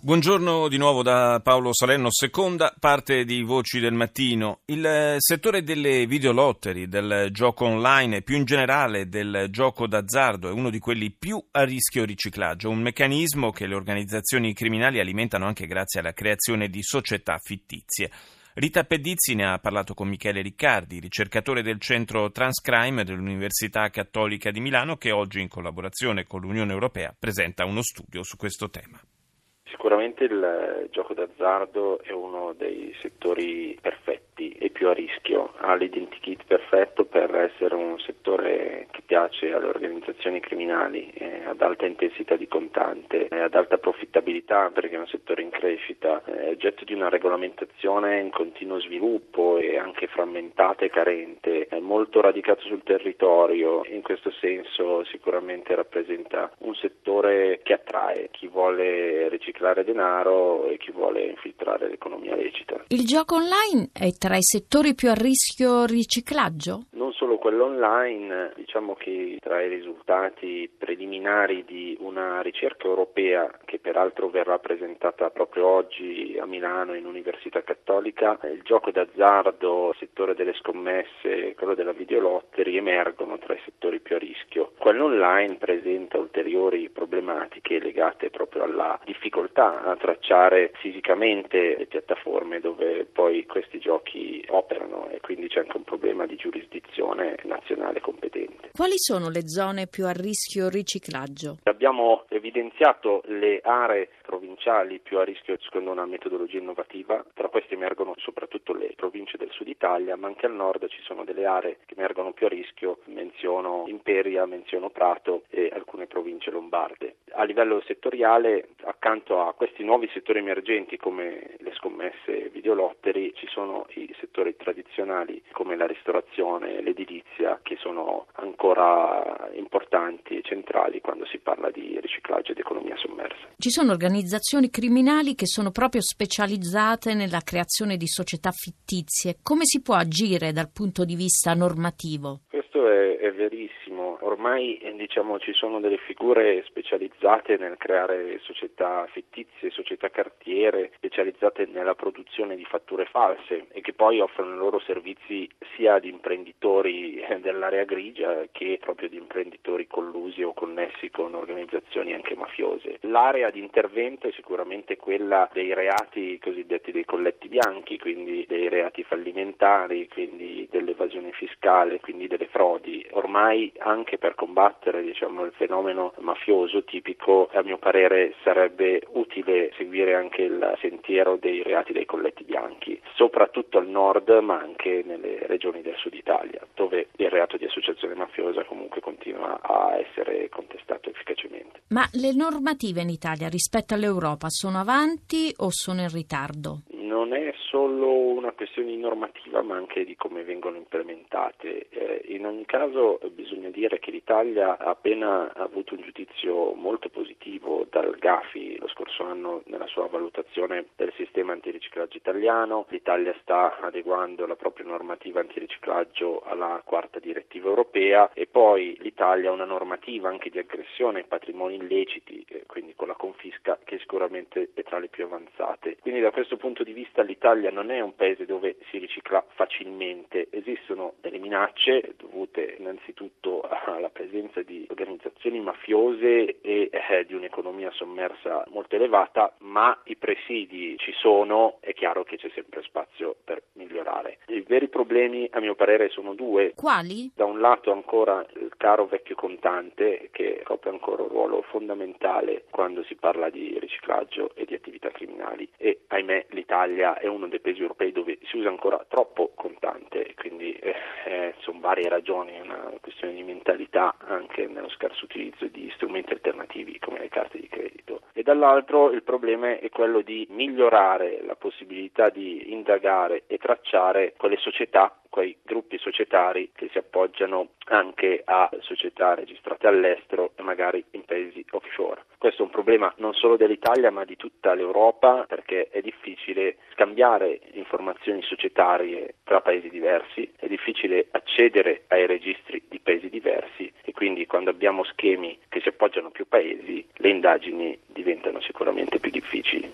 Buongiorno di nuovo da Paolo Salerno, seconda parte di Voci del Mattino. Il eh, settore delle videolottery, del gioco online e più in generale del gioco d'azzardo è uno di quelli più a rischio riciclaggio, un meccanismo che le organizzazioni criminali alimentano anche grazie alla creazione di società fittizie. Rita Pedizzi ne ha parlato con Michele Riccardi, ricercatore del centro Transcrime dell'Università Cattolica di Milano, che oggi in collaborazione con l'Unione Europea presenta uno studio su questo tema. Sicuramente il gioco d'azzardo è uno dei settori perfetti e più a rischio, ha l'identikit perfetto per essere un settore che piace alle organizzazioni criminali, eh, ad alta intensità di contante, eh, ad alta profittabilità perché è un settore in crescita, è oggetto di una regolamentazione in continuo sviluppo e anche frammentata e carente, è molto radicato sul territorio, in questo senso sicuramente rappresenta un settore che attrae chi vuole riciclare denaro e chi vuole infiltrare l'economia lecita. Il gioco online è tra i settori più a rischio riciclaggio? Solo quello online, diciamo che tra i risultati preliminari di una ricerca europea che peraltro verrà presentata proprio oggi a Milano in Università Cattolica, il gioco d'azzardo, il settore delle scommesse, quello della videolottery emergono tra i settori più a rischio. Quello online presenta ulteriori problematiche legate proprio alla difficoltà a tracciare fisicamente le piattaforme dove poi questi giochi operano e quindi c'è anche un problema di giurisdizione nazionale competente. Quali sono le zone più a rischio riciclaggio? Abbiamo evidenziato le aree provinciali più a rischio secondo una metodologia innovativa, tra queste emergono soprattutto le province del sud Italia, ma anche al nord ci sono delle aree che emergono più a rischio, menziono Imperia, menziono Prato e alcune province lombarde. A livello settoriale, accanto a questi nuovi settori emergenti come le scommesse videolottery ci sono i settori tradizionali come la ristorazione, l'edilizia che sono ancora importanti e centrali quando si parla di riciclaggio ed economia sommersa. Ci sono organizzazioni criminali che sono proprio specializzate nella creazione di società fittizie. Come si può agire dal punto di vista normativo? Questo è, è verissimo ormai eh, diciamo, ci sono delle figure specializzate nel creare società fittizie, società cartiere, specializzate nella produzione di fatture false e che poi offrono i loro servizi sia ad imprenditori eh, dell'area grigia che proprio di imprenditori collusi o connessi con organizzazioni anche mafiose. L'area di intervento è sicuramente quella dei reati cosiddetti dei colletti bianchi, quindi dei reati fallimentari, quindi dell'evasione fiscale, quindi delle frodi. Ormai anche per combattere diciamo, il fenomeno mafioso tipico, a mio parere sarebbe utile seguire anche il sentiero dei reati dei colletti bianchi, soprattutto al nord ma anche nelle regioni del sud Italia, dove il reato di associazione mafiosa comunque continua a essere contestato efficacemente. Ma le normative in Italia rispetto all'Europa sono avanti o sono in ritardo? Questione normativa ma anche di come vengono implementate. Eh, in ogni caso bisogna dire che l'Italia ha appena avuto un giudizio molto positivo dal GAFI lo scorso anno nella sua valutazione del sistema antiriciclaggio italiano. L'Italia sta adeguando la propria normativa antiriciclaggio alla quarta direttiva europea e poi l'Italia ha una normativa anche di aggressione ai patrimoni illeciti, eh, quindi con la confisca che sicuramente è tra le più avanzate. Quindi da questo punto di vista l'Italia non è un paese dove si ricicla facilmente, esistono delle minacce dovute innanzitutto alla presenza di organizzazioni mafiose e eh, di un'economia sommersa molto elevata, ma i presidi ci sono, è chiaro che c'è sempre spazio per migliorare. I veri problemi a mio parere sono due. Quali? Da un lato ancora il caro vecchio contante che copre ancora un ruolo fondamentale quando si parla di riciclaggio e di attività criminali e ahimè l'Italia è uno dei paesi europei dove si usa ancora troppo contante, quindi eh, eh, sono varie ragioni, è una questione di mentalità anche nello scarso utilizzo di strumenti alternativi come le carte di credito e dall'altro il problema è quello di migliorare la possibilità di indagare e tracciare quelle società quei gruppi societari che si appoggiano anche a società registrate all'estero e magari in paesi offshore. Questo è un problema non solo dell'Italia ma di tutta l'Europa perché è difficile scambiare informazioni societarie tra paesi diversi, è difficile accedere ai registri di paesi quindi quando abbiamo schemi che si appoggiano a più paesi le indagini diventano sicuramente più difficili.